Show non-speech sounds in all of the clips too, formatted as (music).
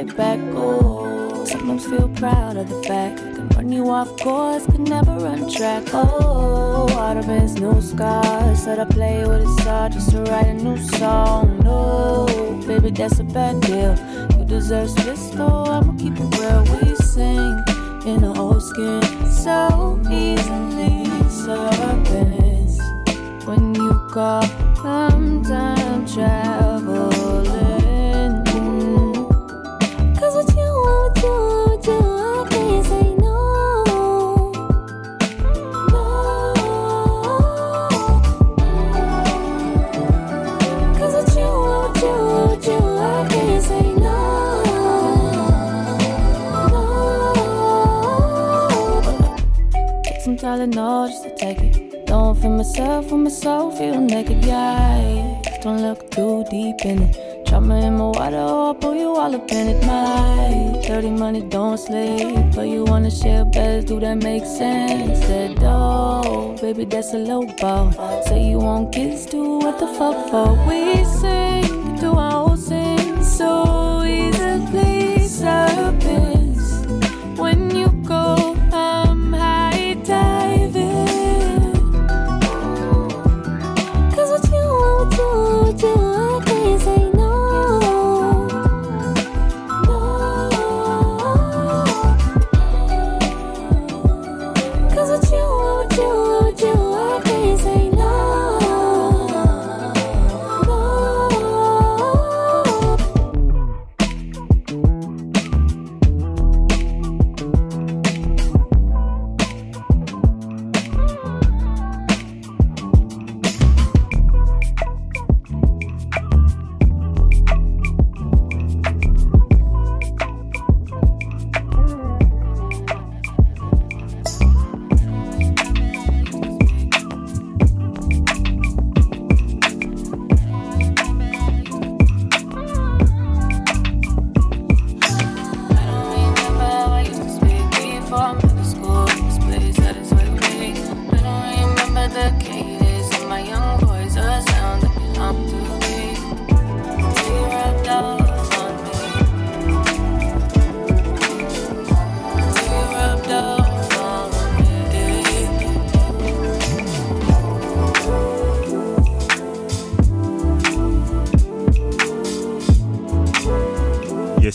right back. Oh, sometimes feel proud of the fact I can run you off course, could never run track. Oh, Ottoman's new scars. Said I play with a star just to write a new song. No, baby, that's a bad deal. You deserve this, though. I'ma keep it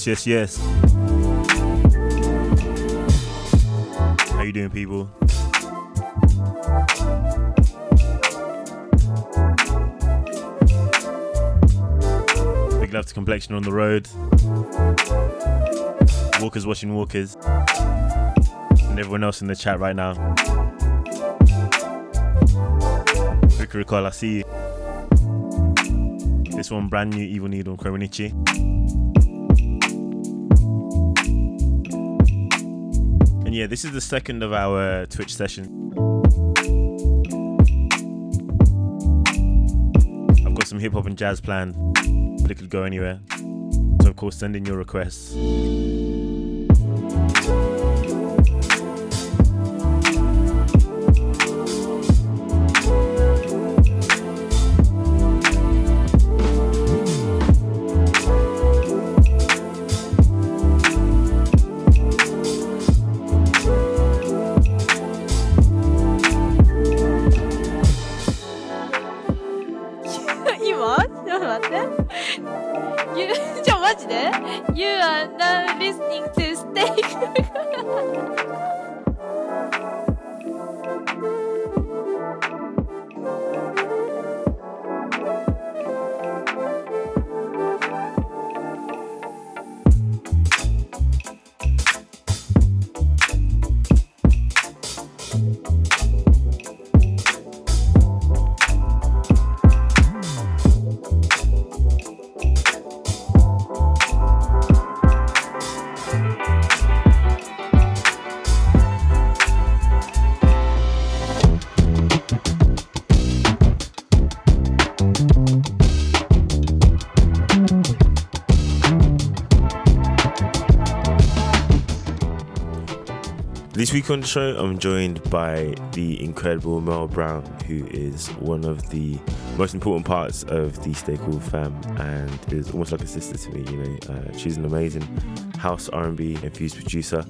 Yes, yes. How you doing, people? Big love to Complexion on the road. Walkers watching Walkers. And everyone else in the chat right now. Ricky Recall, I see you. This one brand new Evil Needle Krominichi. Yeah, this is the second of our Twitch session. I've got some hip hop and jazz planned, but it could go anywhere. So of course, send in your requests. Week on the show, I'm joined by the incredible Mel Brown, who is one of the most important parts of the Stay Cool fam and is almost like a sister to me. You know, uh, she's an amazing house R&B infused producer,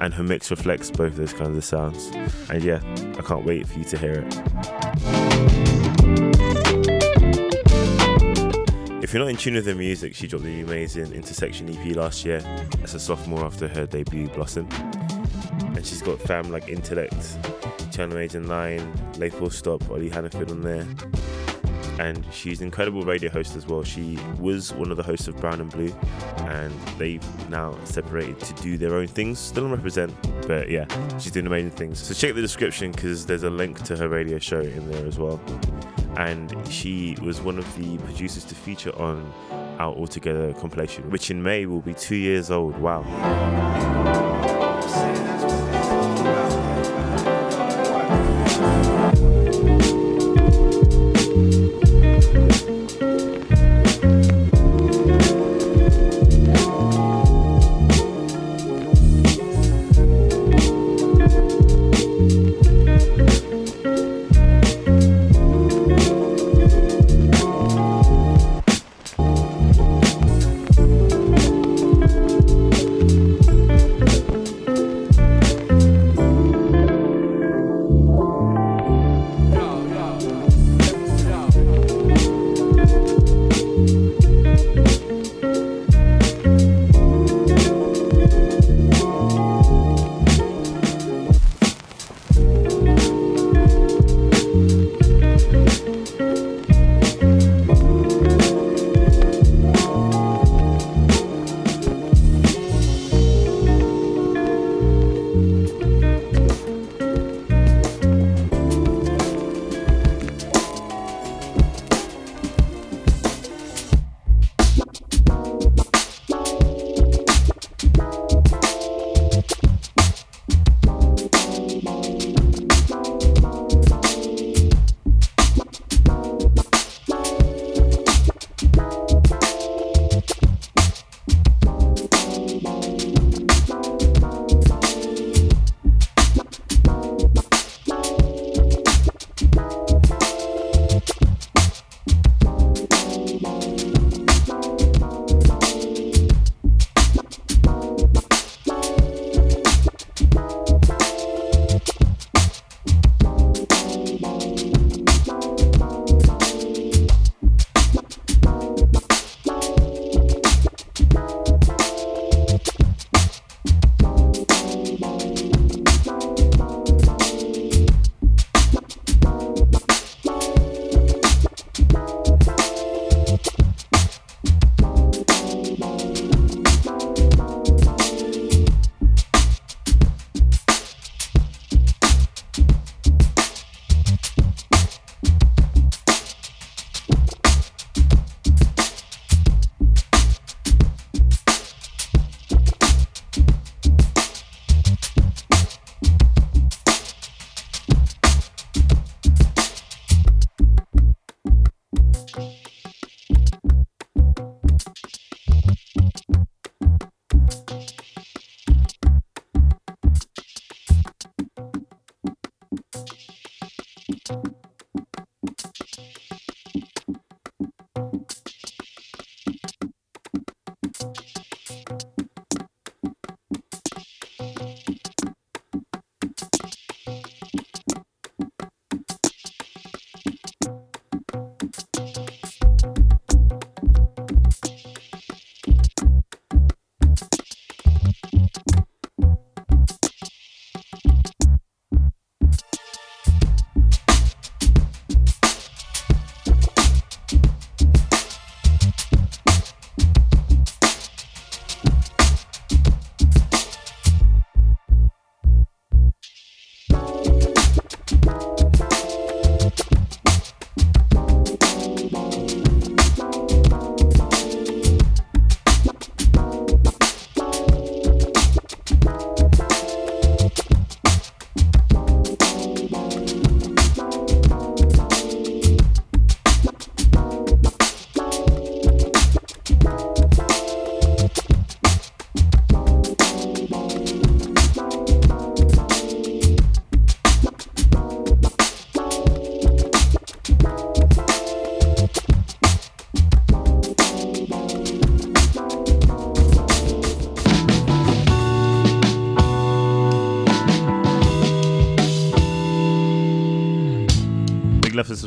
and her mix reflects both those kinds of sounds. And yeah, I can't wait for you to hear it. If you're not in tune with her music, she dropped the amazing Intersection EP last year as a sophomore after her debut Blossom. She's got fam like Intellect, Channel Major 9, Late Full Stop, Ollie Hannaford on there. And she's an incredible radio host as well. She was one of the hosts of Brown and Blue, and they've now separated to do their own things. Still represent, but yeah, she's doing amazing things. So check the description because there's a link to her radio show in there as well. And she was one of the producers to feature on our Altogether compilation, which in May will be two years old. Wow.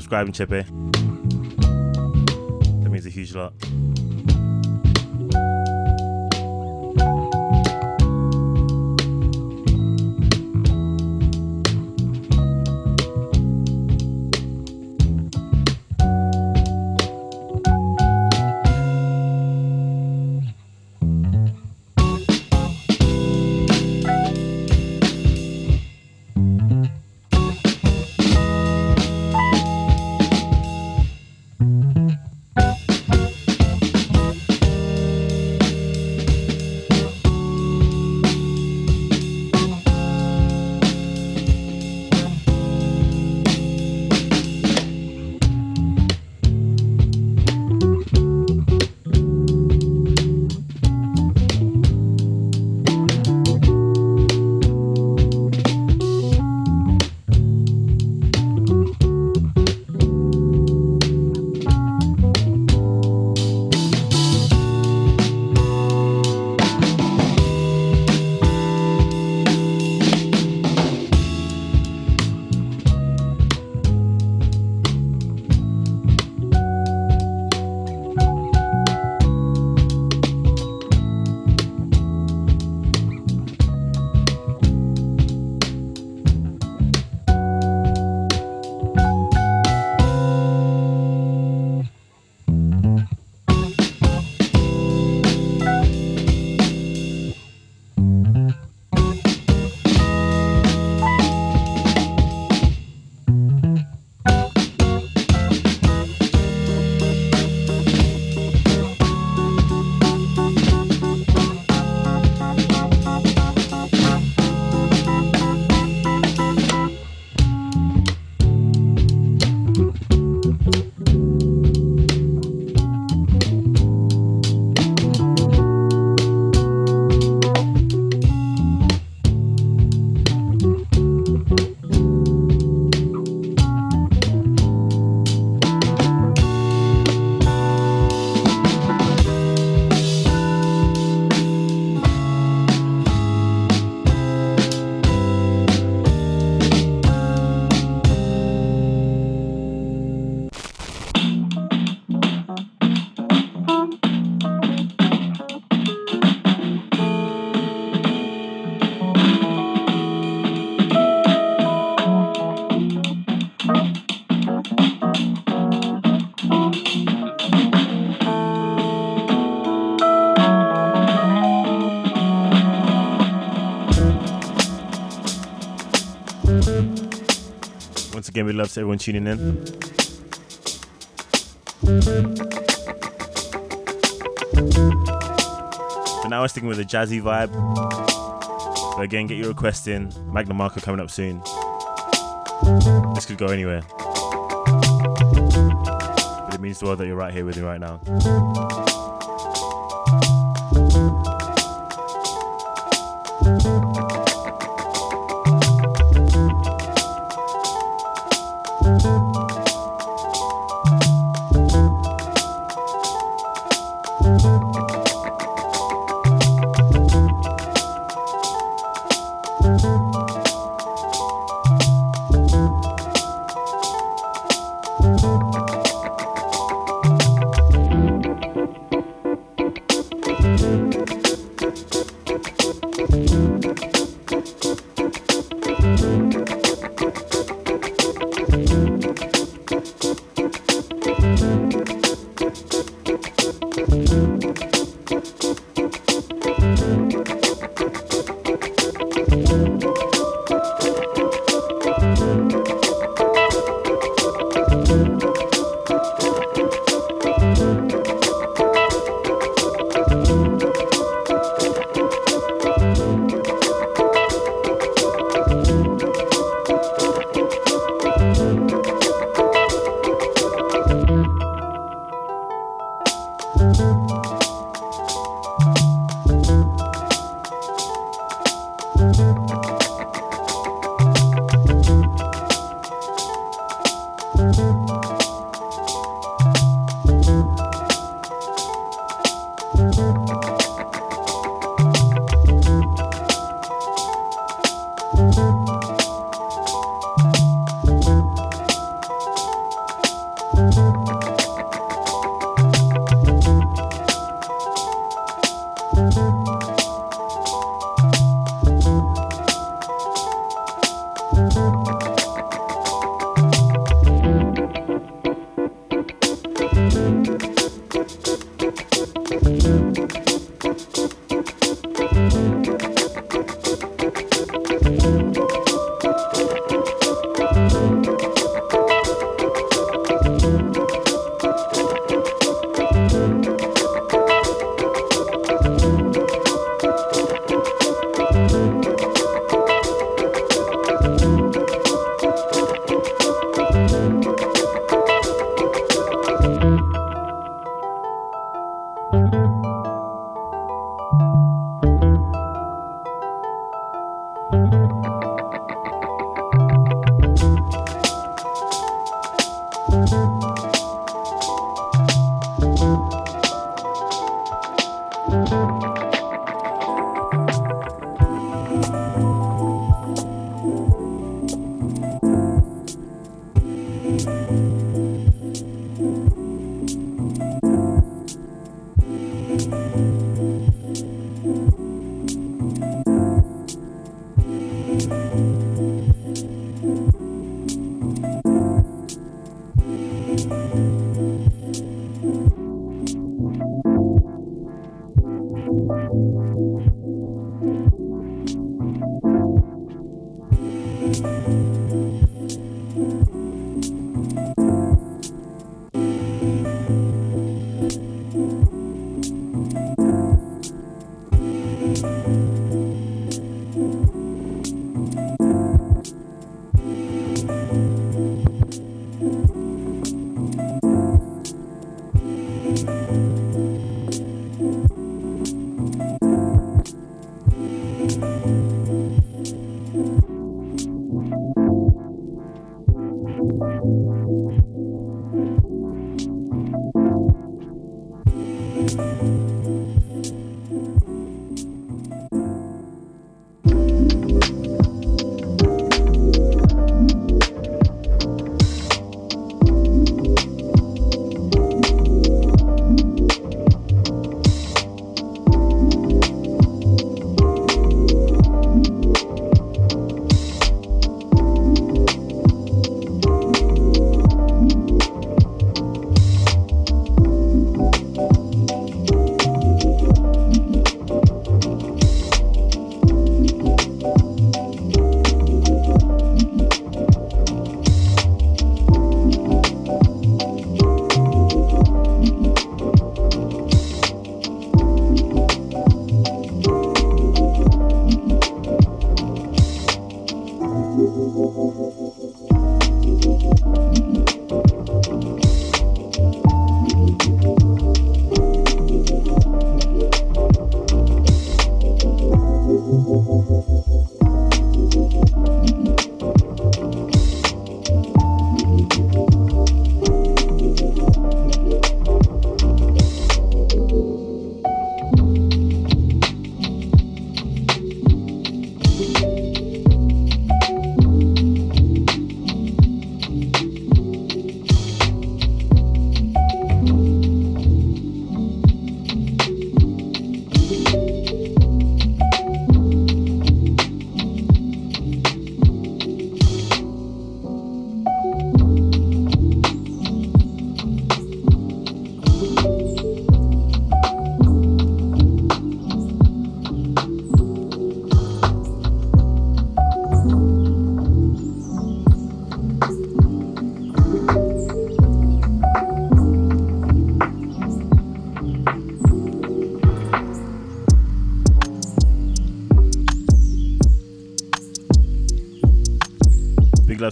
Subscribing, Chepe. That means a huge lot. Again, we love to everyone tuning in. But now we're sticking with a jazzy vibe. But again, get your request in. Magna Marco coming up soon. This could go anywhere. But it means the world that you're right here with me right now.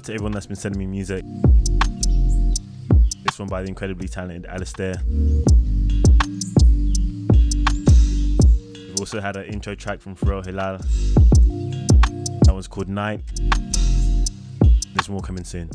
To everyone that's been sending me music. This one by the incredibly talented Alistair. We've also had an intro track from Pharrell Hilal. That one's called Night. There's more coming soon.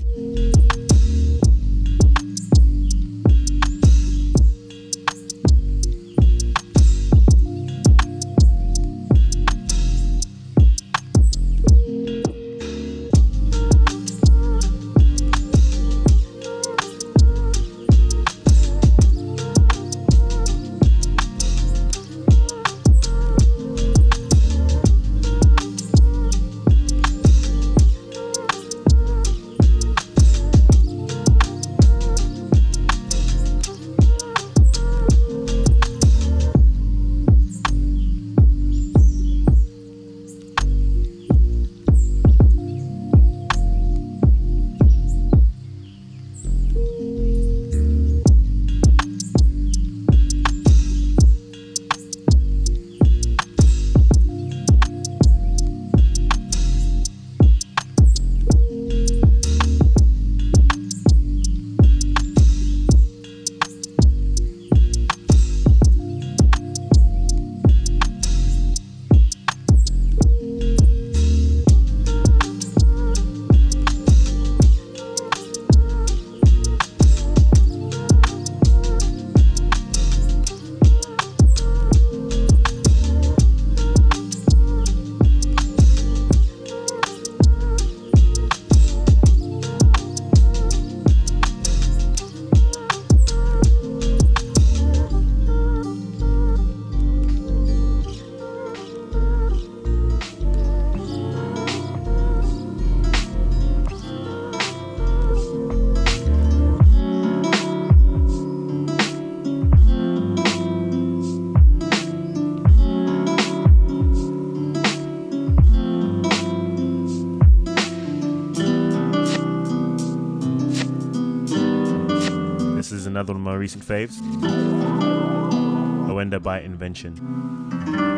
Recent faves. Owenda by Invention.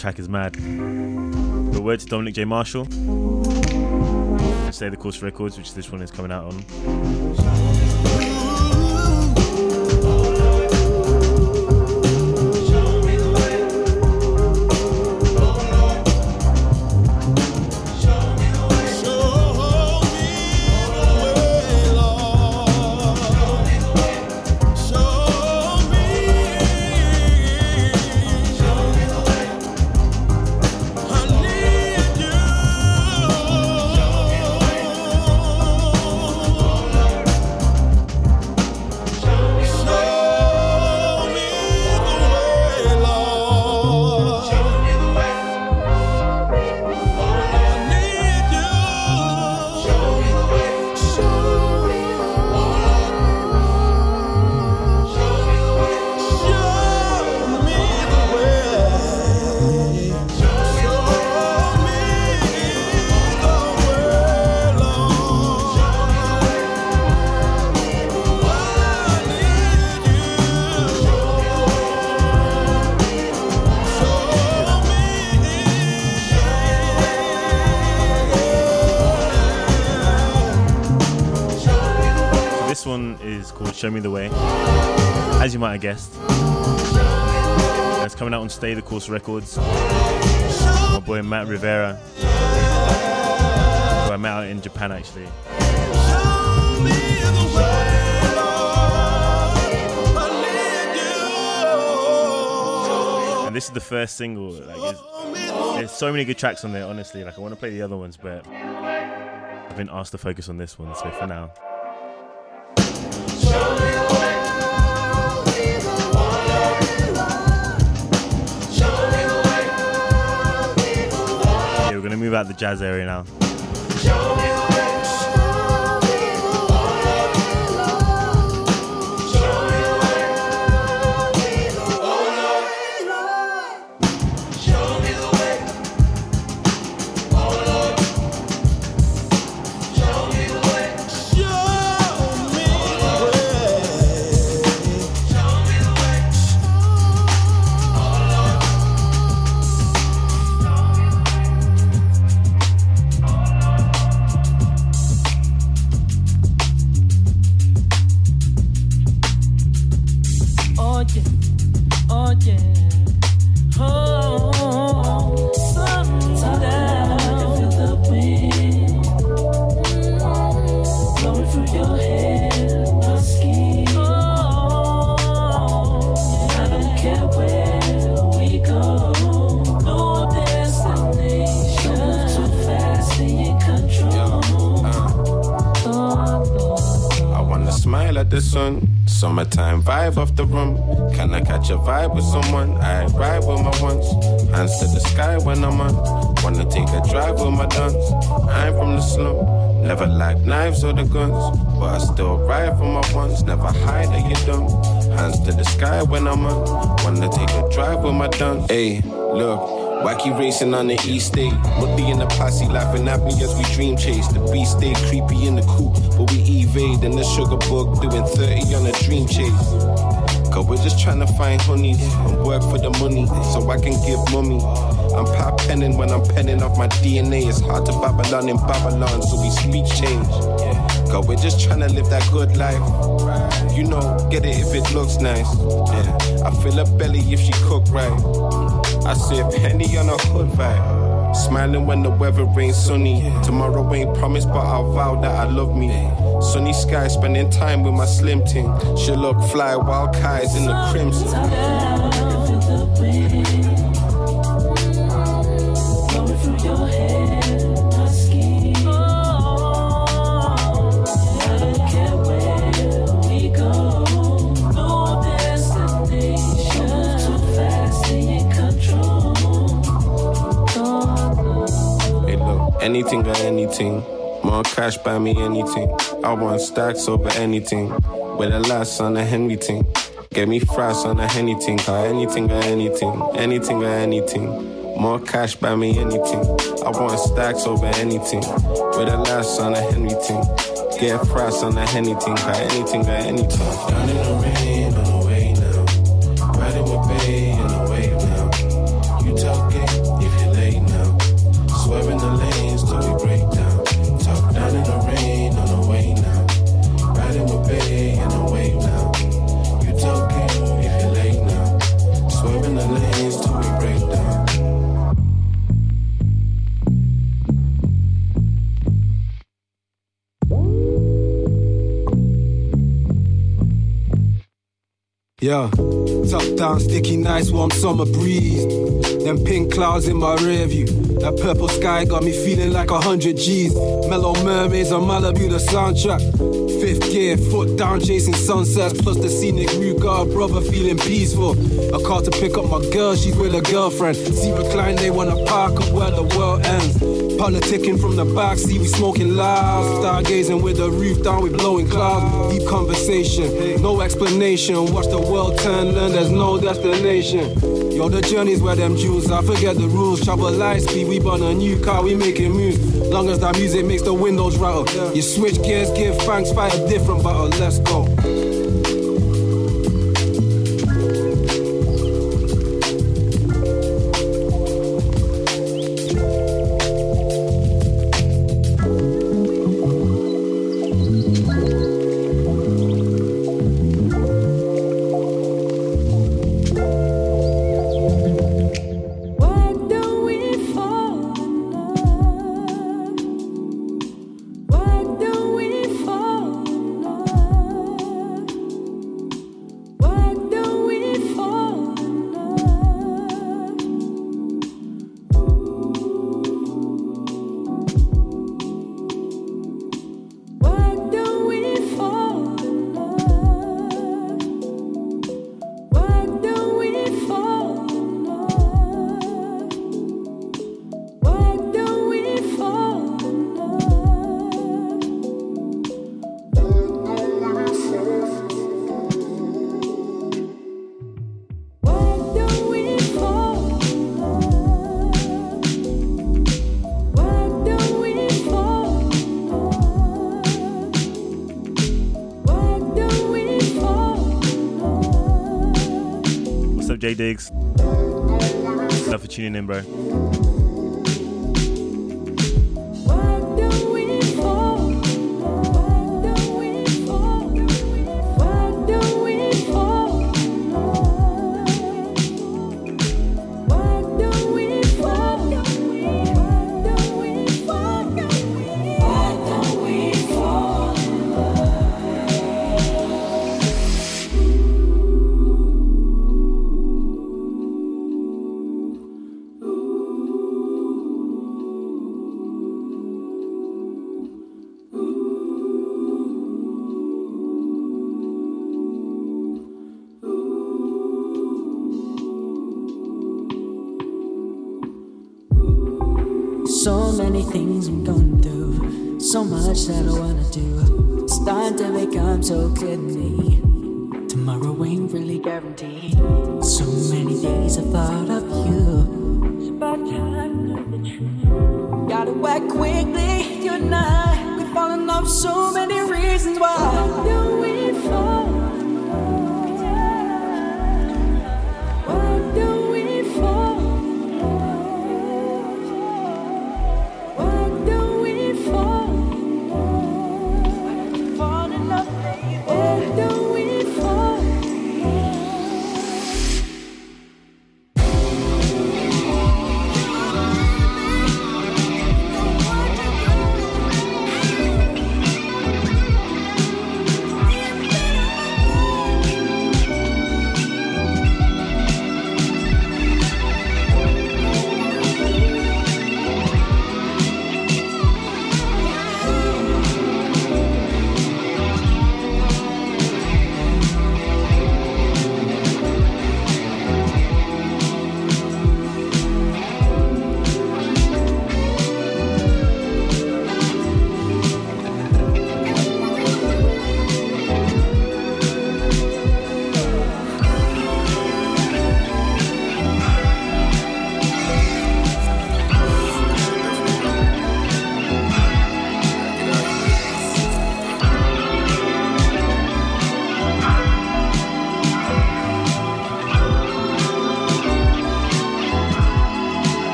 Track is mad. The word to Dominic J. Marshall. Stay the Course Records, which this one is coming out on. Show Me the Way. As you might have guessed. It's coming out on Stay the Course Records. My boy Matt Rivera. Who I met out in Japan actually. And this is the first single. Like, there's so many good tracks on there, honestly. Like, I want to play the other ones, but I've been asked to focus on this one. So for now, yeah, we're gonna move out the jazz area now. The sun. Summertime vibe off the room. Can I catch a vibe with someone? I ride with my ones. Hands to the sky when I'm on. Wanna take a drive with my duns. I'm from the slum. Never lack knives or the guns. But I still ride for my ones. Never hide that you dumb. Hands to the sky when I'm on. Wanna take a drive with my duns. Hey, look. Wacky racing on the east state. Woody in the posse laughing at me as we dream chase. The beast stay creepy in the coop, but we evade in the sugar book, doing 30 on a dream chase. Cause we're just trying to find honey and work for the money so I can give mummy. I'm pop penning when I'm penning off my DNA. It's hard to Babylon in Babylon, so we speak change. Cause we're just trying to live that good life. You know, get it if it looks nice. Yeah, I feel her belly if she cook right. I see a penny on a hood vibe. Smiling when the weather ain't sunny. Tomorrow ain't promised, but I vow that I love me. Sunny sky, spending time with my slim team. She look fly, wild kites in the crimson. Over anything. More cash buy me anything. I want stacks over anything. With a last on a Henry thing. Get me fries on a anything, or anything or anything, anything or anything. More cash buy me anything. I want stacks over anything. With a last on a Henry thing. Get fries on a anything, or anything or anything. Down in the rain, Yeah, top down, sticky, nice, warm summer breeze. Them pink clouds in my rear view. That purple sky got me feeling like a hundred G's. Mellow mermaids on Malibu, the soundtrack. Fifth gear, foot down, chasing sunsets. Plus the scenic view, got a brother feeling peaceful. A car to pick up my girl, she's with a girlfriend. See recline, they wanna park up where the world ends. Politicking from the back, see we smoking loud. Stargazing with the roof down, we blowing clouds. Deep conversation, no explanation. Watch the world turn, learn there's no destination. Yo, the journey's where them jewels. I forget the rules. Travel light speed, we burn a new car, we making moves. Long as that music makes the windows rattle. You switch gears, give thanks, fight a different battle. Let's go. J Diggs? Love for tuning in, bro.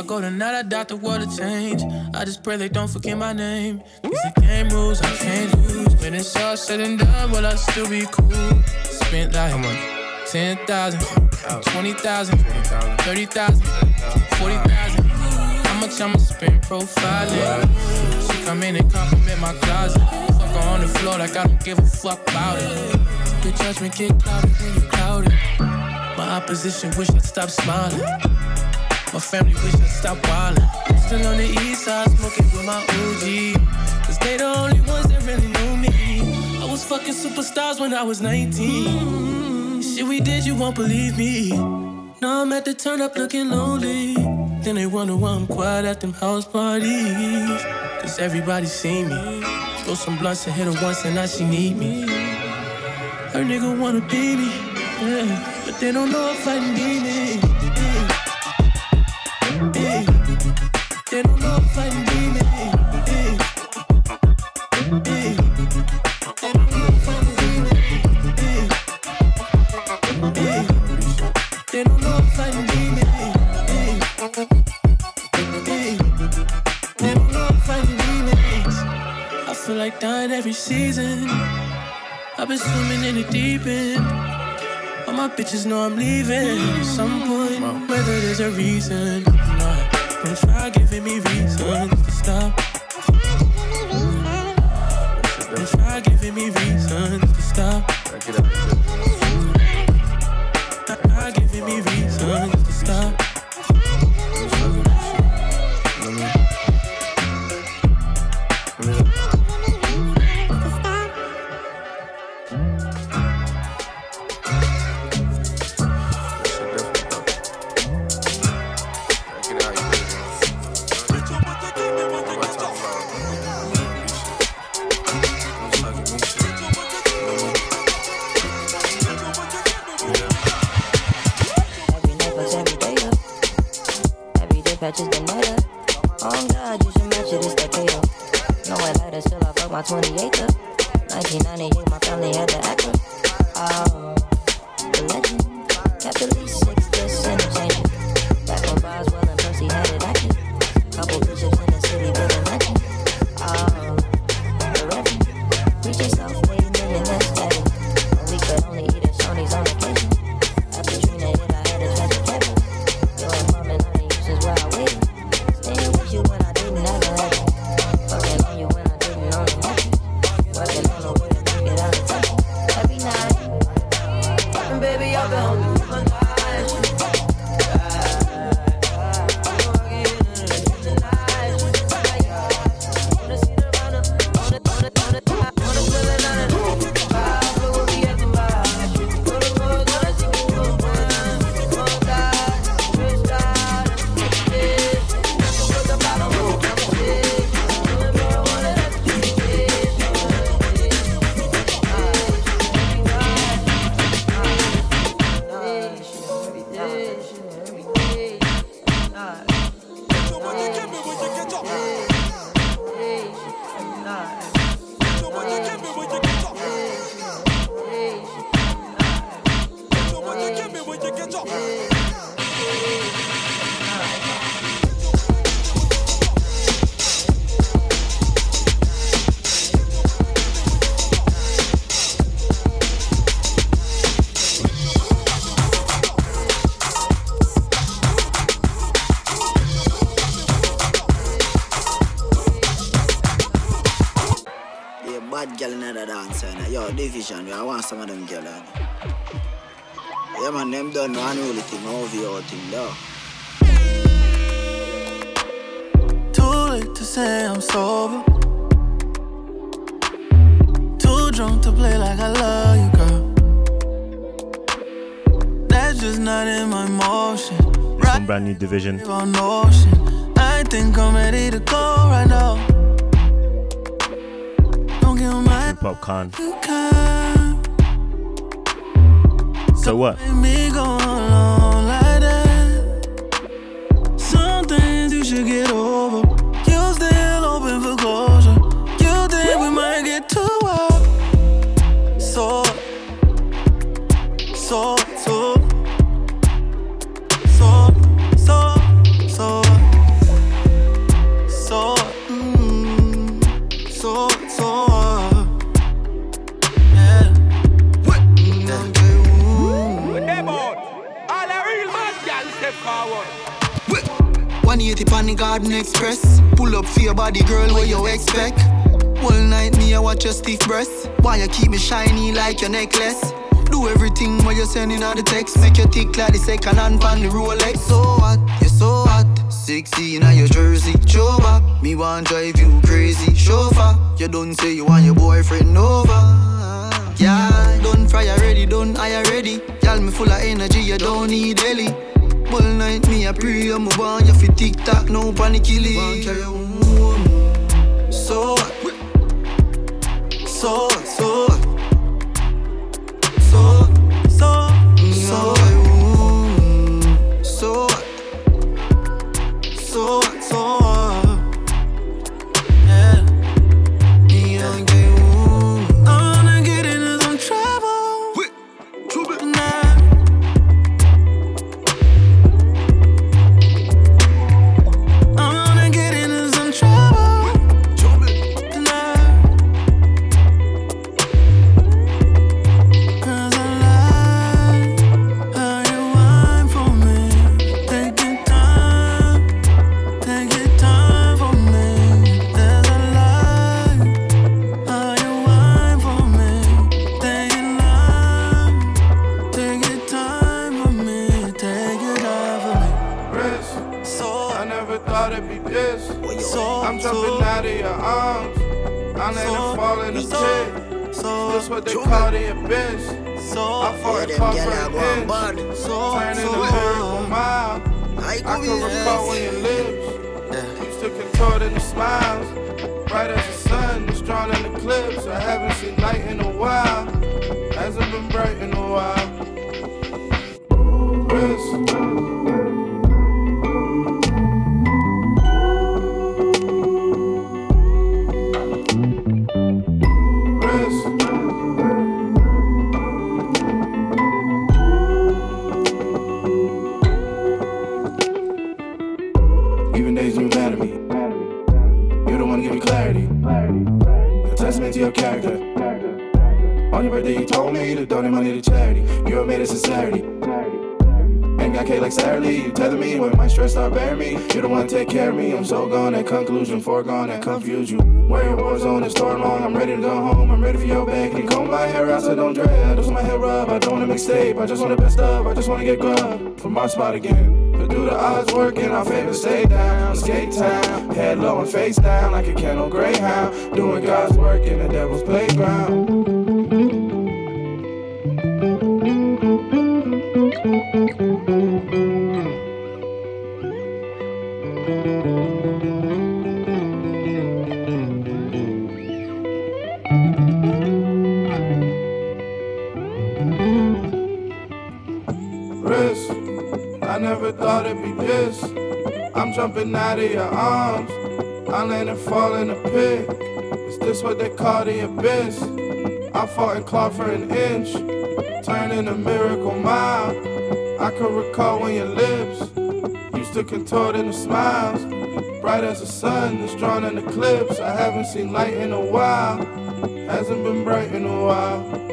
I go tonight, I doubt the world will change. I just pray they don't forget my name. These the game rules, I can't lose. When it's all said and done, will I still be cool? Spent like 10,000, 20,000, 30,000, 40,000. How much I'ma spend profiling? She come in and compliment my closet. Fuck her on the floor like I don't give a fuck about it. Your judgment get clouded when you clouded. My opposition wish I'd stop smiling. My family wish I'd stop wildin'. Still on the east side, smoking with my OG. Cause they the only ones that really know me. I was fucking superstars when I was 19. Shit we did, you won't believe me. Now I'm at the turn up looking lonely. Then they wonder why I'm quiet at them house parties. Cause everybody see me. Throw some blunts and hit her once and now she need me. Her nigga wanna be me, yeah, but they don't know if I need me. They don't know need me. yeah, yeah. They don't know need me. yeah, yeah. They don't know if I me. yeah, yeah. They don't know if me. I feel like dying every season. I've been swimming in the deep end. All my bitches know I'm leaving at some point. Whether there's a reason. Don't try giving me reasons to stop. Don't try giving me reasons over your thing, though. Too late to say I'm sober. Too drunk to play like I love you, girl. That's just not in my motion. Some brand new division. On ocean. I think I'm ready to go right now. Don't give my Hip Hop Khan. kind. So what? To get over. Garden Express. Pull up for your body, girl, what you expect? All night, me, I watch your stiff breasts. Why you keep me shiny like your necklace? Do everything while you're sending out the text. Make you tick like the second hand pan the Rolex. So hot, you're so hot. 16 in your jersey, show. Me want drive you crazy, chauffeur. You don't say you want your boyfriend over. Yeah, done fry already, done I already. Y'all me full of energy, you don't need Ellie. All night me a pray, I'm a want you fi tick tock, no panic killing. Want. Mm, mm, mm. So hot. so hot, contort in the smiles. Bright as the sun, it's drawn in eclipse. I haven't seen light in a while. Hasn't been bright in a money to charity. You're made it sincerity. Ain't got K like Saturday. You tether me when my stress start bearing me. The one to take care of me. I'm so gone at conclusion, foregone that confuse you. Where your war zone is store long. I'm ready to go home. I'm ready for your bag. Can you comb my hair out so don't dread? Want my hair rub. I don't wanna mixtape. I just want the best of. I just wanna get grub from my spot again. But do the odds work in our favor? Stay down, skate town, head low and face down like a kennel greyhound. Doing God's work in the devil's playground. I'm out of your arms. I land and fall in the pit. Is this what they call the abyss? I fought and clawed for an inch, turning a miracle mile. I can recall when your lips used to contort into smiles. Bright as the sun, that's drawn in eclipse. I haven't seen light in a while. Hasn't been bright in a while.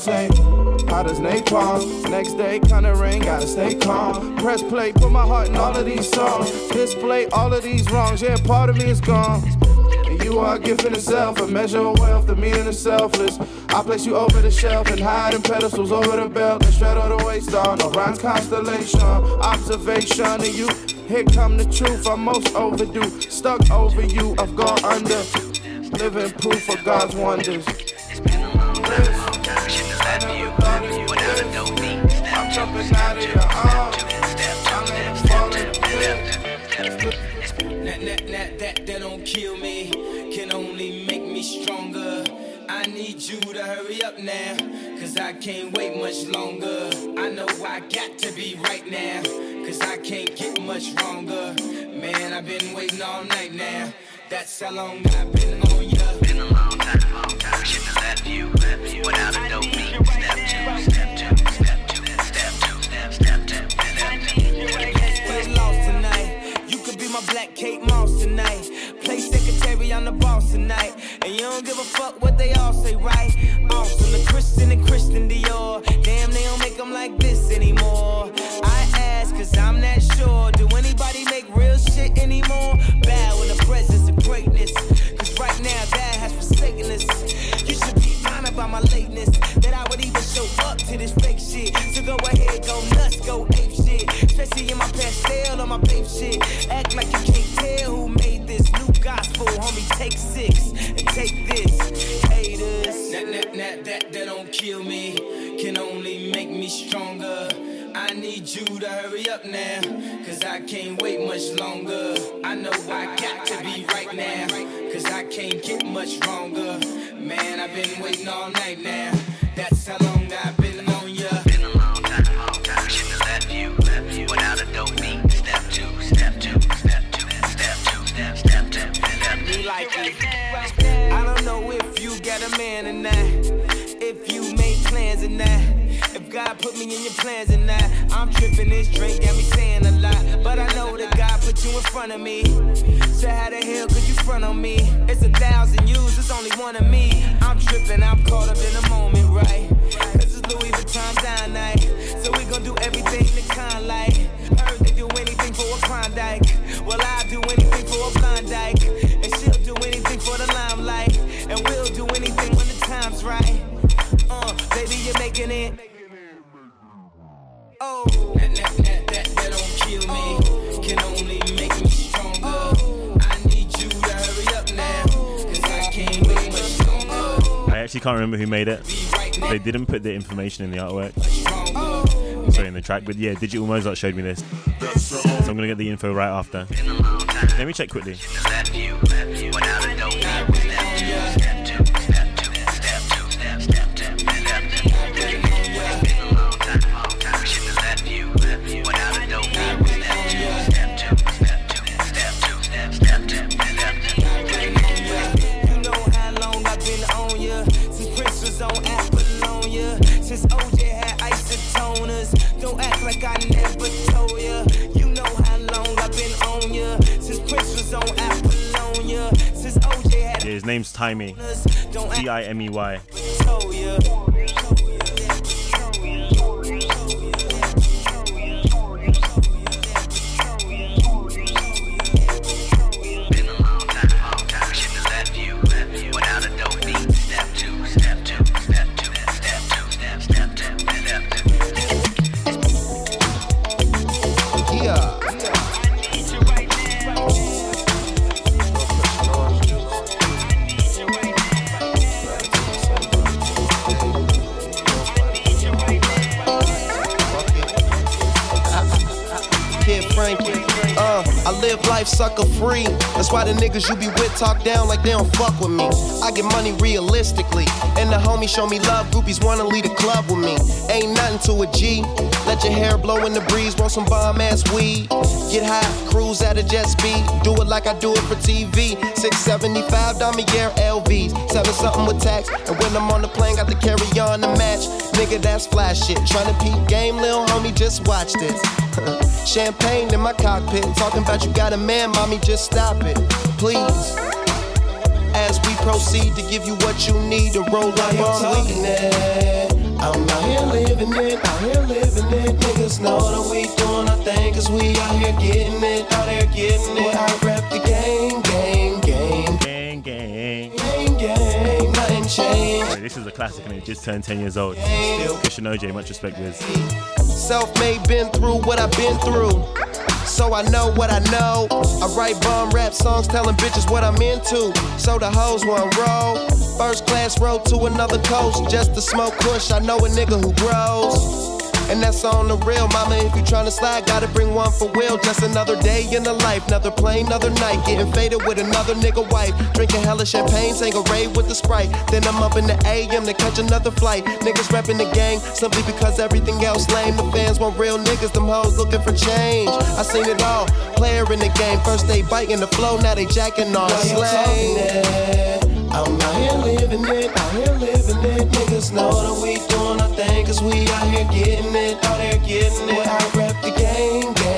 All same. Hot as napalm. Next day, kinda rain, gotta stay calm. Press play, put my heart in all of these songs. Display all of these wrongs. Yeah, part of me is gone. And you are a gift in itself, a measure of wealth, the meaning is selfless. I place you over the shelf and hide in pedestals over the belt and straddle the waist on Orion's constellation. Observation of you Here come the truth, I'm most overdue. Stuck over you, I've gone under. Living proof of God's wonders. I'm jumping out of your arms. That, that, that, that, that don't kill me, can only make me stronger. I need you to hurry up now, cause I can't wait much longer. I know I got to be right now, cause I can't get much longer. Man, I've been waiting all night now. That's how long I've been on ya. Been a long time, long time. Shouldn't have left you, left you without a dope beat. Step two, step my black Kate Moss tonight. Play secretary, I'm the boss tonight. And you don't give a fuck what they all say, right? Awesome, the Christian and Christian Dior. Damn, they don't make them like this anymore. They didn't put the information in the artwork. Oh. Sorry, in the track. But yeah, Digital Mozart showed me this. So I'm gonna get the info right after. Let me check quickly. Name's T I M E Y. free. That's why the niggas you be with talk down like they don't fuck with me. I get money realistically. And the homies show me love. Groupies wanna lead a club with me. Ain't nothing to a G. Let your hair blow in the breeze. Want some bomb ass weed. Get high, cruise at a jet speed. Do it like I do it for TV. 675 Damier LVs. Seven something with tax. And when I'm on the plane, got to carry on the match. Nigga, that's flash shit. Tryna peep game, lil homie, just watch this. (laughs) Champagne in my cockpit. Talking about you got a man, mommy, just stop it. Please. As we proceed to give you what you need to roll up on weekend. I'm out here living it, out here living it. Niggas know that we doing our thing, cause we out here getting it, out here getting it. This is a classic and it just turned 10 years old. Christian OJ, much respect, Wiz. Self made, been through what I've been through. so I know what I know. I write bum rap songs telling bitches what I'm into. So the hoes want roll. First class road to another coast just to smoke kush. I know a nigga who grows. And that's on the real, mama. If you tryna slide, gotta bring one for Will. Just another day in the life, another plane, another night. Getting faded with another nigga wife. Drinking hella champagne, rave with the sprite. Then I'm up in the AM to catch another flight. Niggas repping the gang simply because everything else lame. The fans want real niggas, them hoes looking for change. I seen it all. Player in the game, first they biting the flow, now they jacking on slang. I'm out here living it, out here living it. Niggas know that we doing our thing, cause we out here getting it, out here getting it. I rep the game, game,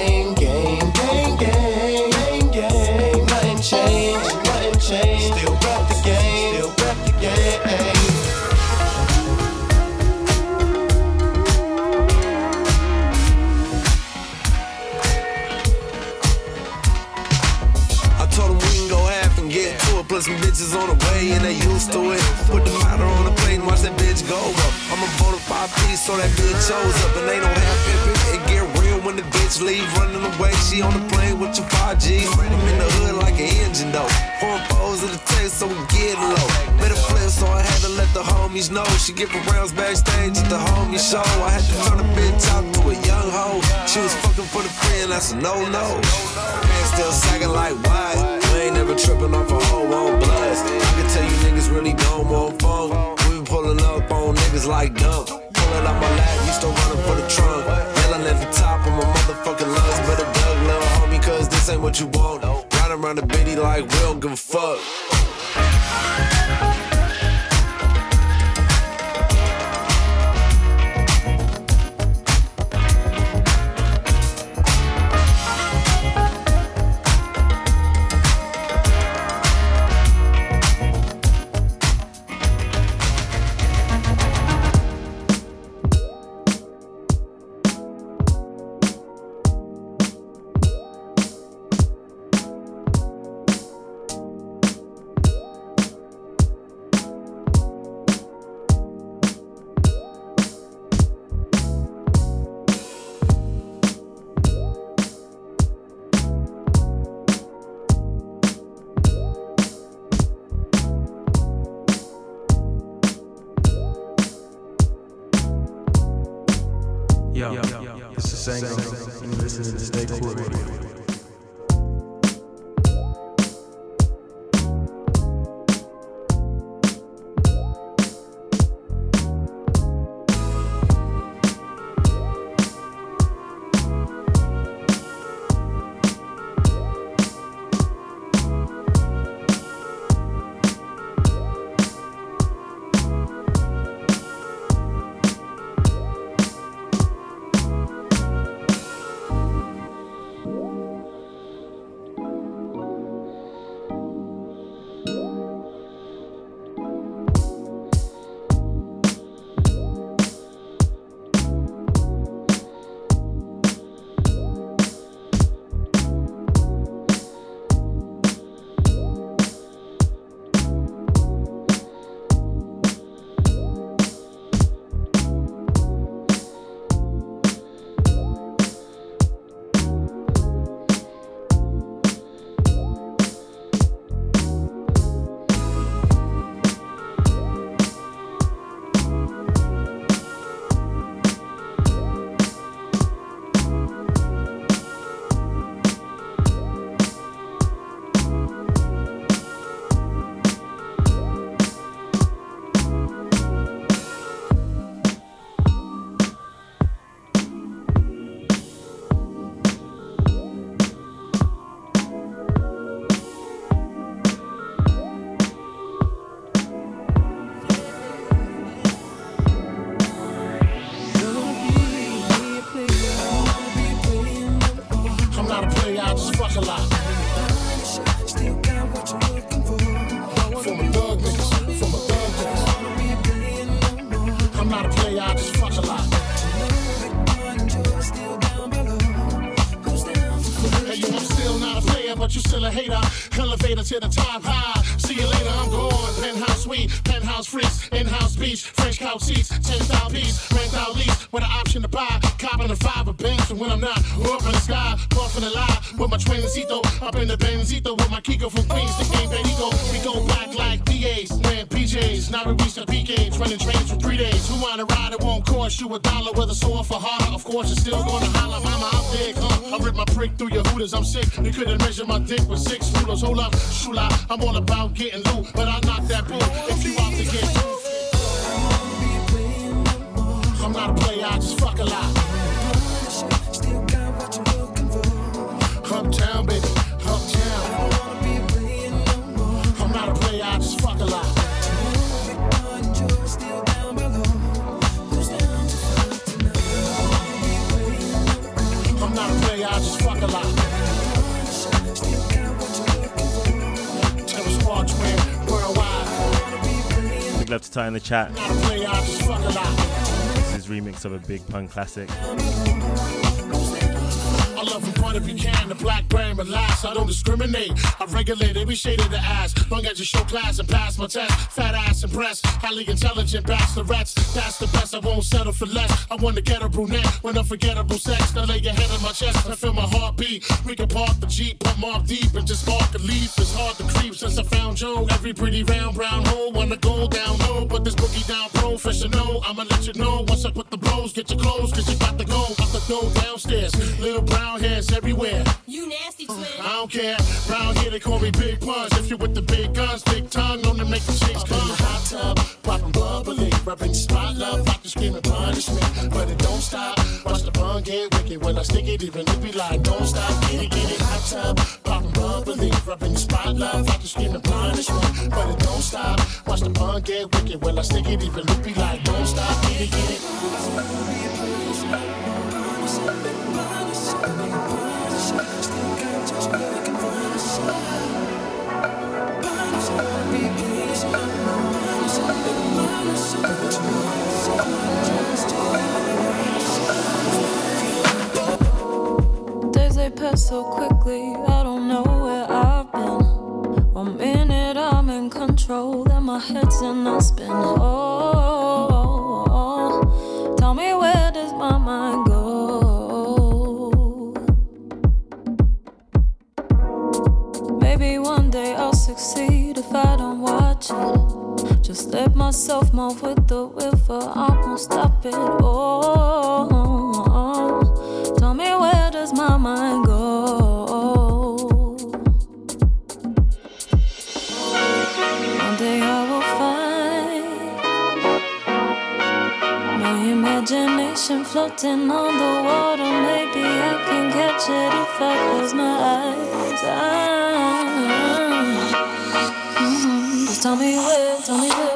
Plus some bitches on the way and they used to it. Put the matter on the plate and watch that bitch go up. I'm a bona fide piece, so that bitch shows up. And they don't have pimpin'. It get real when the bitch leave running away. She on the plane with your 5Gs. I'm in the hood like an engine though. Pouring foes in the taste so we get low. Made a flip, so I had to let the homies know. She give her rounds backstage at the homie show. I had to turn the bitch out to a young hoe. She was fucking for the friend, that's a no-no. Man still sagging like why? We ain't never tripping off a hoe on bloods. I can tell you niggas really don't want fun. We been pulling up on niggas like dump. Pulling out my lap, you still running for the trunk. Yelling at the top of my motherfucking lungs. Better duck, little homie, cause this ain't what you want. Riding around the bitty like we don't give a fuck. Of a big pun classic. I love but if you can, the black relax. I don't discriminate. I regulate every shade of the ass. Long as you show class and pass my test. Fat ass highly intelligent. That's the best. I won't settle for less. I want to get a brunette unforgettable sex. Now lay your head on my chest feel my heartbeat. We can park the jeep, deep and just spark a leaf. It's hard to creep since I found Joe. Every pretty round brown hole wanna go down low, but this boogie down professional. I'ma let you know once I put everywhere. You nasty uh, twin. I don't care. Round here they call me Big Puns. If you with the big guns, big tongue, known to make the chicks come. Hot tub, popping bubbly, rubbing spot love, I can scream and punishment, but it don't stop. Watch the bun get wicked when I stick it, even it be like don't stop. Get it, get it, hot tub, popping bubbly, rubbing spot love, I can scream and punishment, but it don't stop. Watch the bun get wicked when I stick it, even it be like don't stop. Get it, get it. One minute I'm in control, and my head's in a spin. Oh, let myself move with the river, I won't stop it. Oh, tell me where does my mind go? One day I will find my imagination floating on the water. Maybe I can catch it if I close my eyes. Ah, mhm. Just tell me where, tell me where,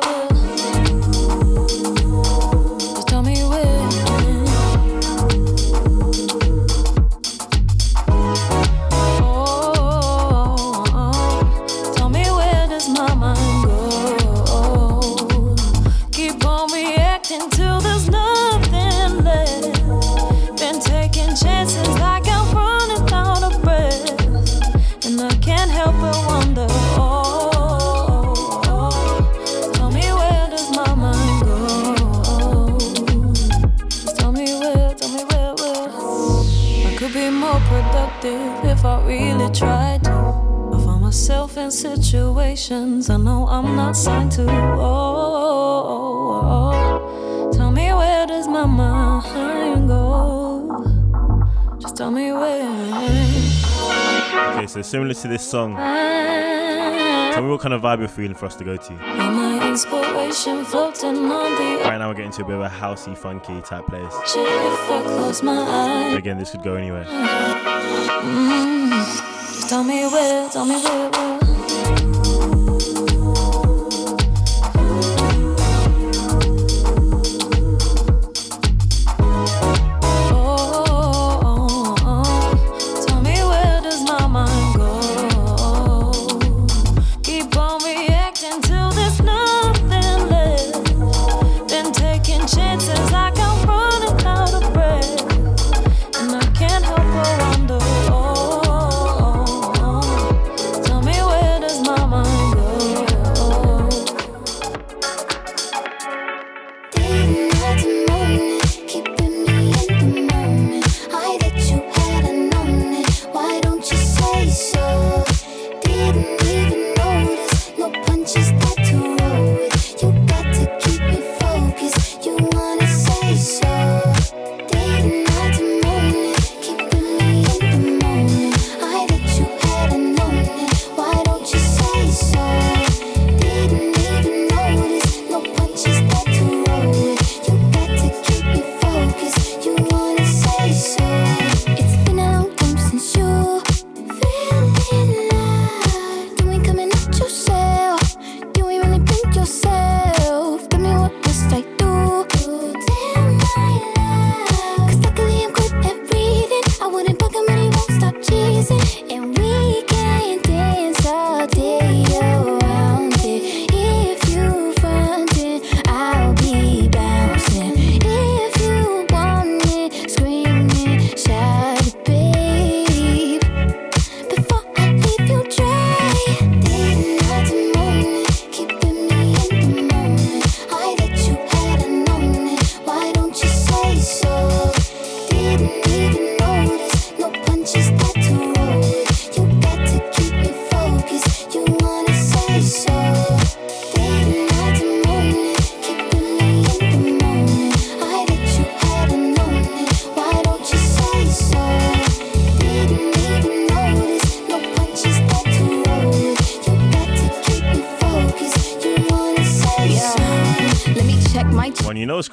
not signed to. Oh, tell me where does my mind go? Just tell me where. Okay, so similar to this song, tell me what kind of vibe you're feeling for us to go to. Am my inspiration floating on the Right now, we're getting to a bit of a housey, funky type place. ocean if I close my eyes? And again, this could go anywhere. Mm, just tell me where, tell me where, where.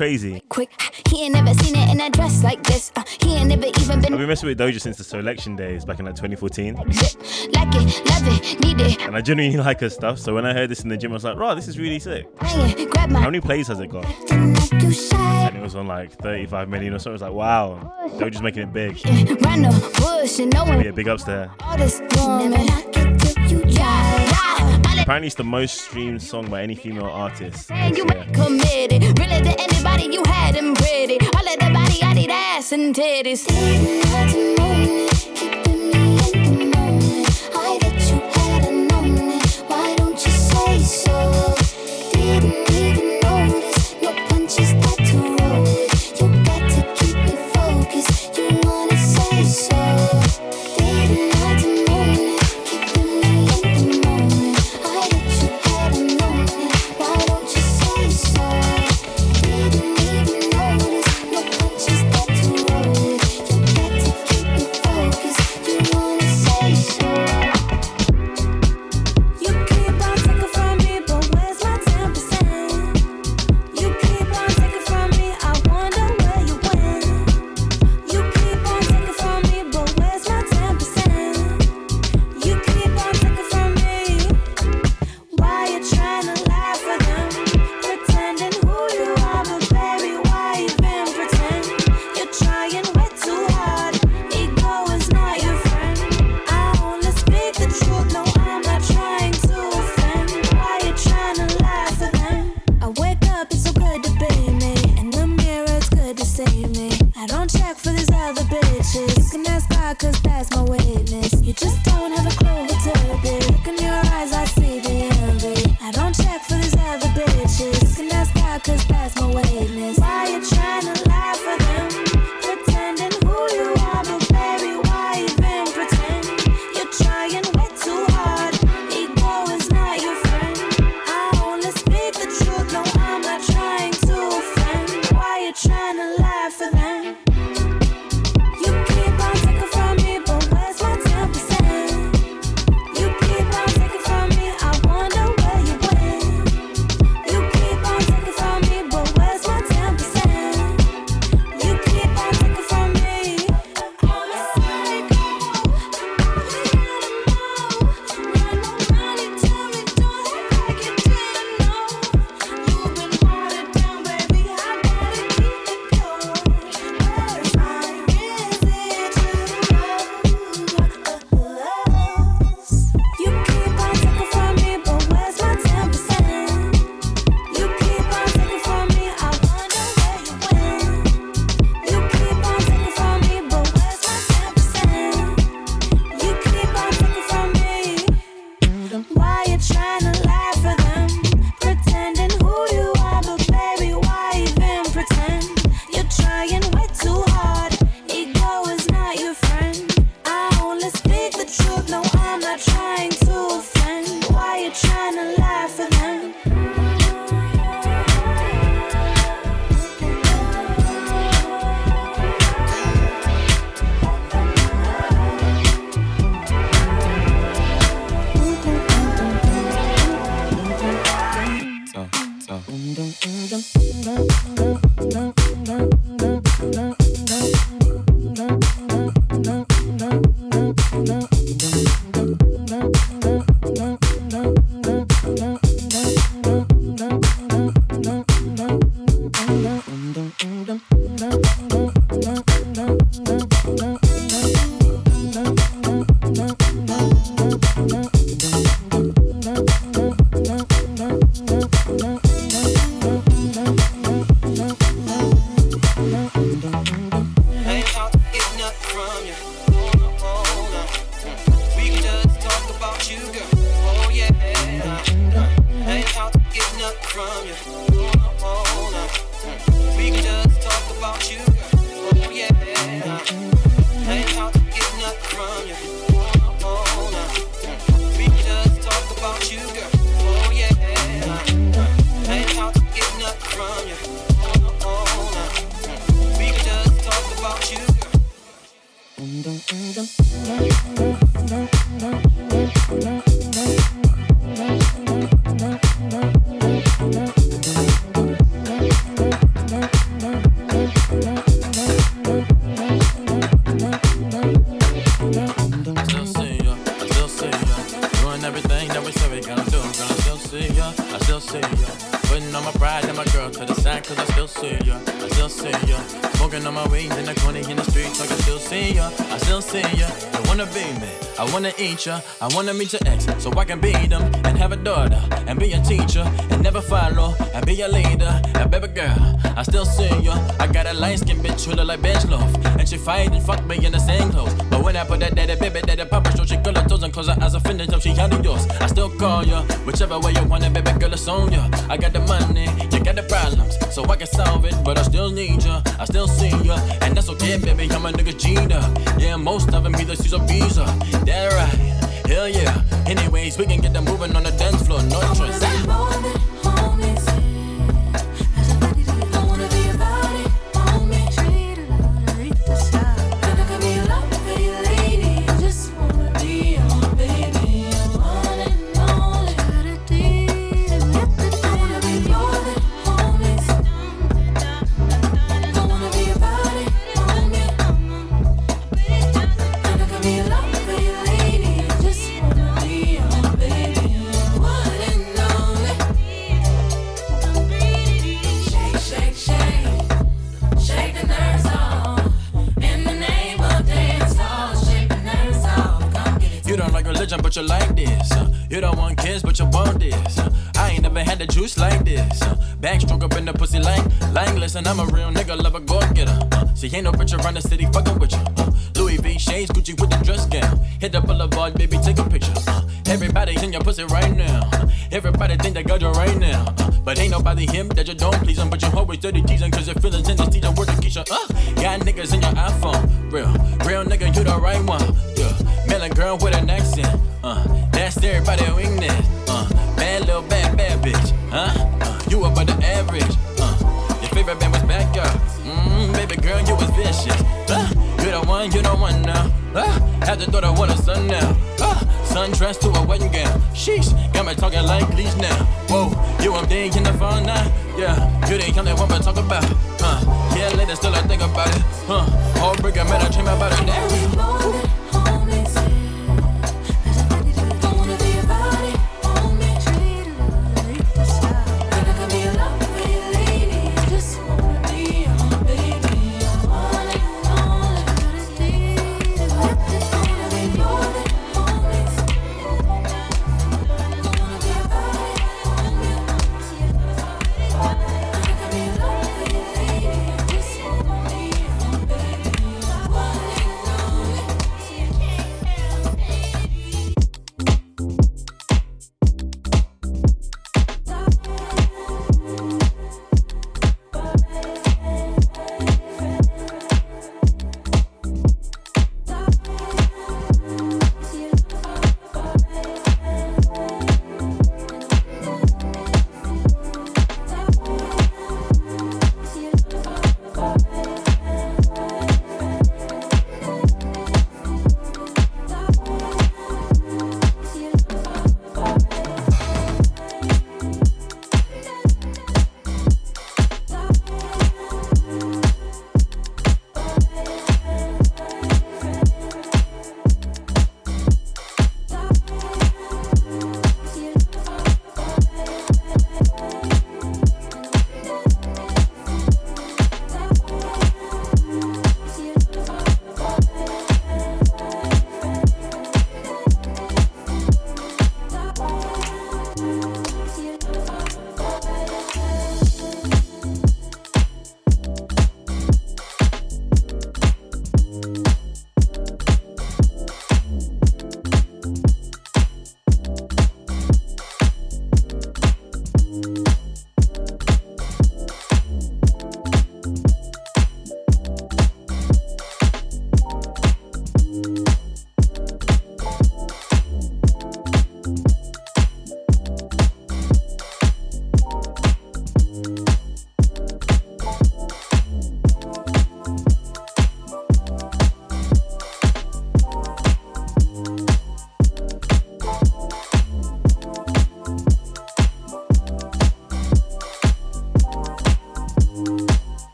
Crazy. quick. He ain't never seen it in a dress like this. Uh, he ain't never even been. I've been messing with Doja since the selection days back in like 2014. like it, love it, need it. And I genuinely (laughs) like her stuff. So when I heard this in the gym, I was like, right, this is really sick. How many plays has it got? And it was on like 35 million or so. I was like, wow, Doja's making it big. Run the bush and no one Yeah, big ups to her. all this woman. You yeah. Apparently, it's the most streamed song by any female artist. This you year. committed. Really to anybody you had them pretty. All of the body, I need ass and titties. I wanna I wanna meet your ex, so I can beat them and have a daughter, and be a teacher, and never follow, and be a leader, and baby girl, I still see ya. I got a light skin bitch who look like bench loaf, and she fight and fuck me in the same clothes. But when I put that daddy baby, daddy papa, so she girl her toes and close her eyes, offended, so she out yours. I still call ya, whichever way you want it, baby girl, it's on ya. I got the money, you got the problems, so I can solve it, but I still need ya, I still see ya, and that's okay, baby. I'm a nigga Gina, yeah, most of them either or B's, uh, that right, hell yeah. Anyways, we can get them moving on the dance floor, no choice. Listen, I'm a real nigga, love a go getter. Uh. See, ain't no bitch around the city fucking with you. Uh. Louis V shades, Gucci with the dress gown. Hit the boulevard, baby, take a picture. Uh. Everybody in your pussy right now. Uh. Everybody think they got you right now. Uh. But ain't nobody him that you don't please them. But you always dirty teasing, cause your feelings in this teacher word to Keisha. Uh. Got niggas in your iPhone. Real, real nigga, you the right one. Yeah. Melon girl with an accent. Uh, that's everybody weakness. Uh, bad little bad bad bitch. Huh? Uh, you above the average. Favorite band was backyard. Mmm, baby girl, you was vicious. Uh, you the one, you the one now. Uh, had to throw the water sun now. Uh, sundress to a wedding gown. Sheesh, got me talking like leash now. Whoa, you I'm big in the phone now. Yeah, you the only one to talk about. Uh, yeah, later still I think about it. Huh, heartbreaker, man, I dream about it. Damn.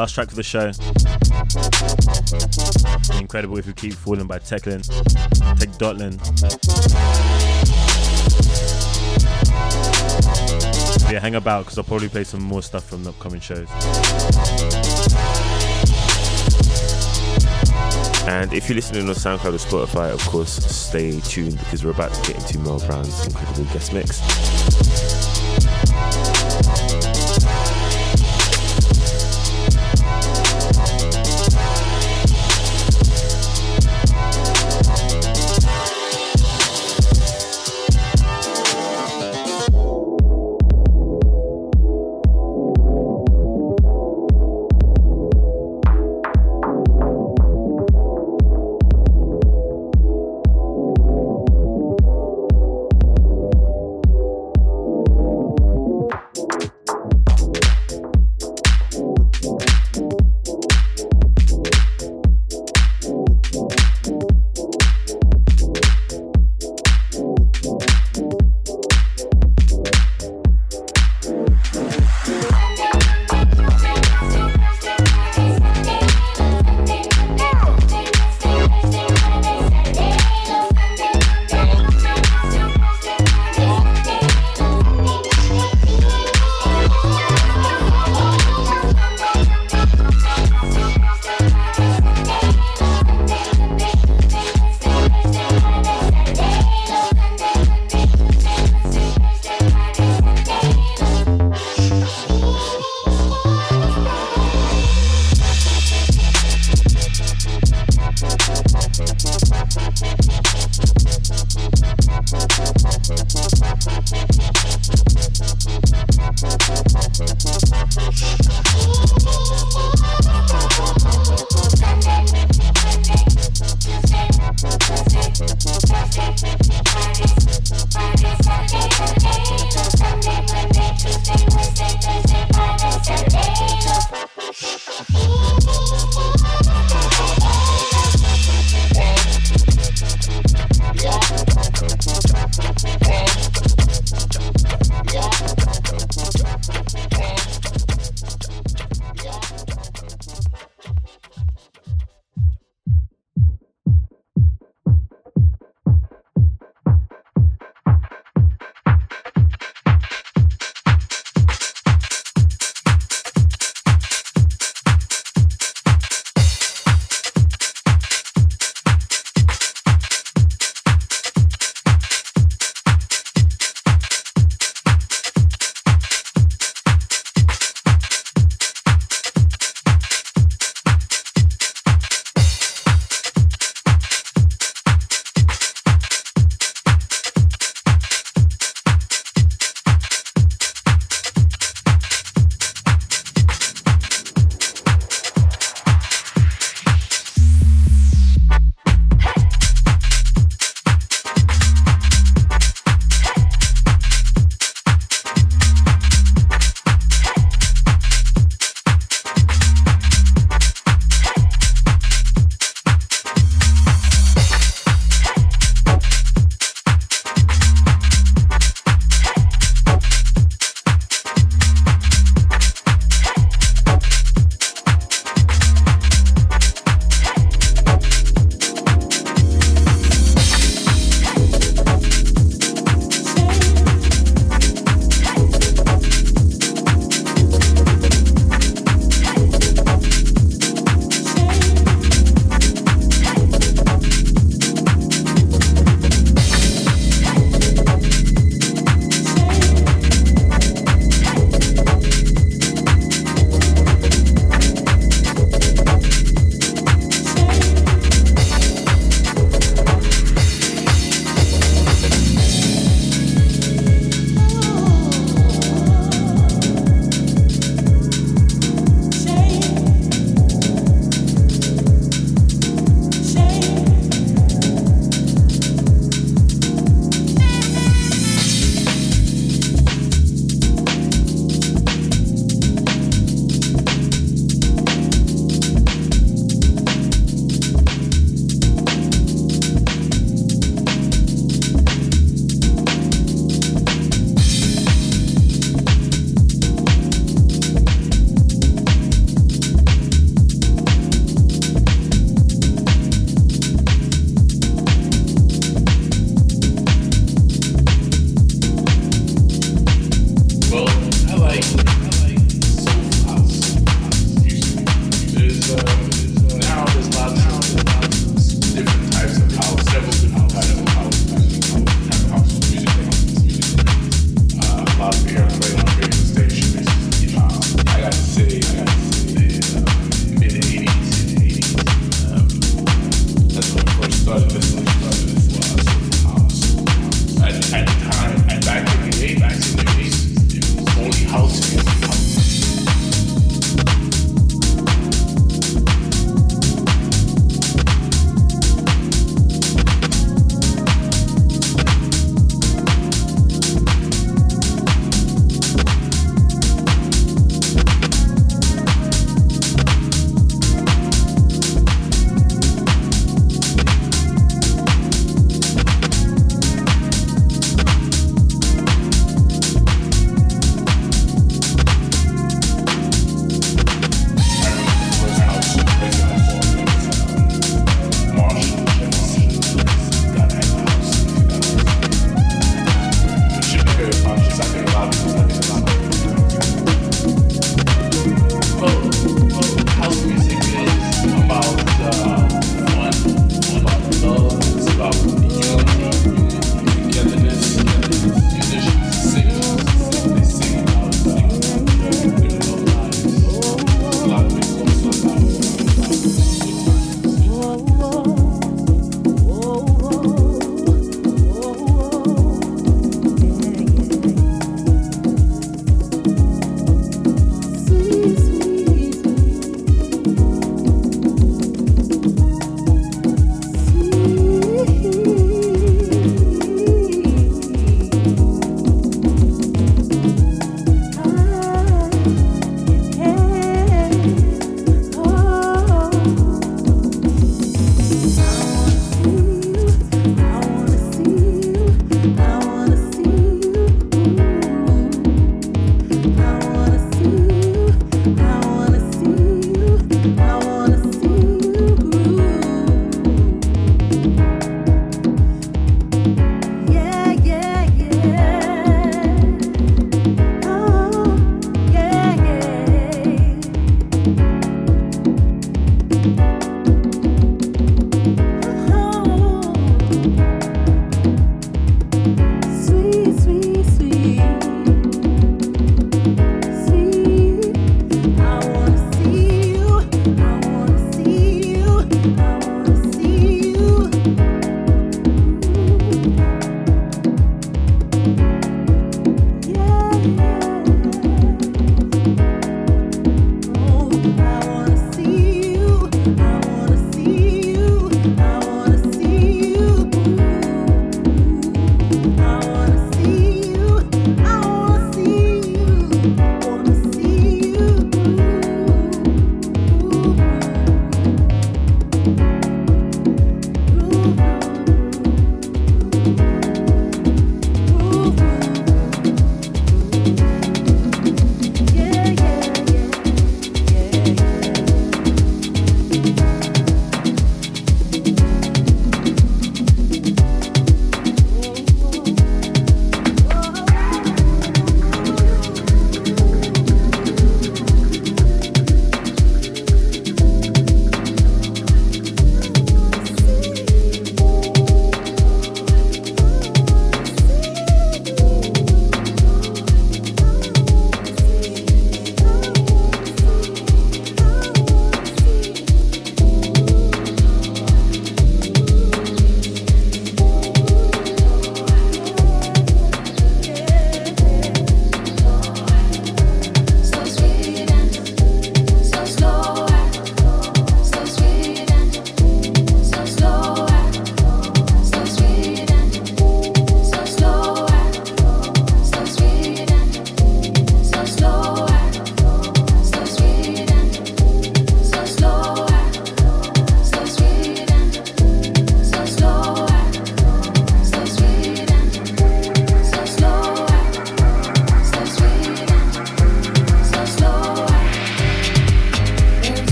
Last track for the show. Incredible if you keep falling by Techlin. Tech Dotlin. Yeah, hang about because I'll probably play some more stuff from the upcoming shows. And if you're listening on SoundCloud or Spotify, of course, stay tuned because we're about to get into Mel Brown's incredible guest mix.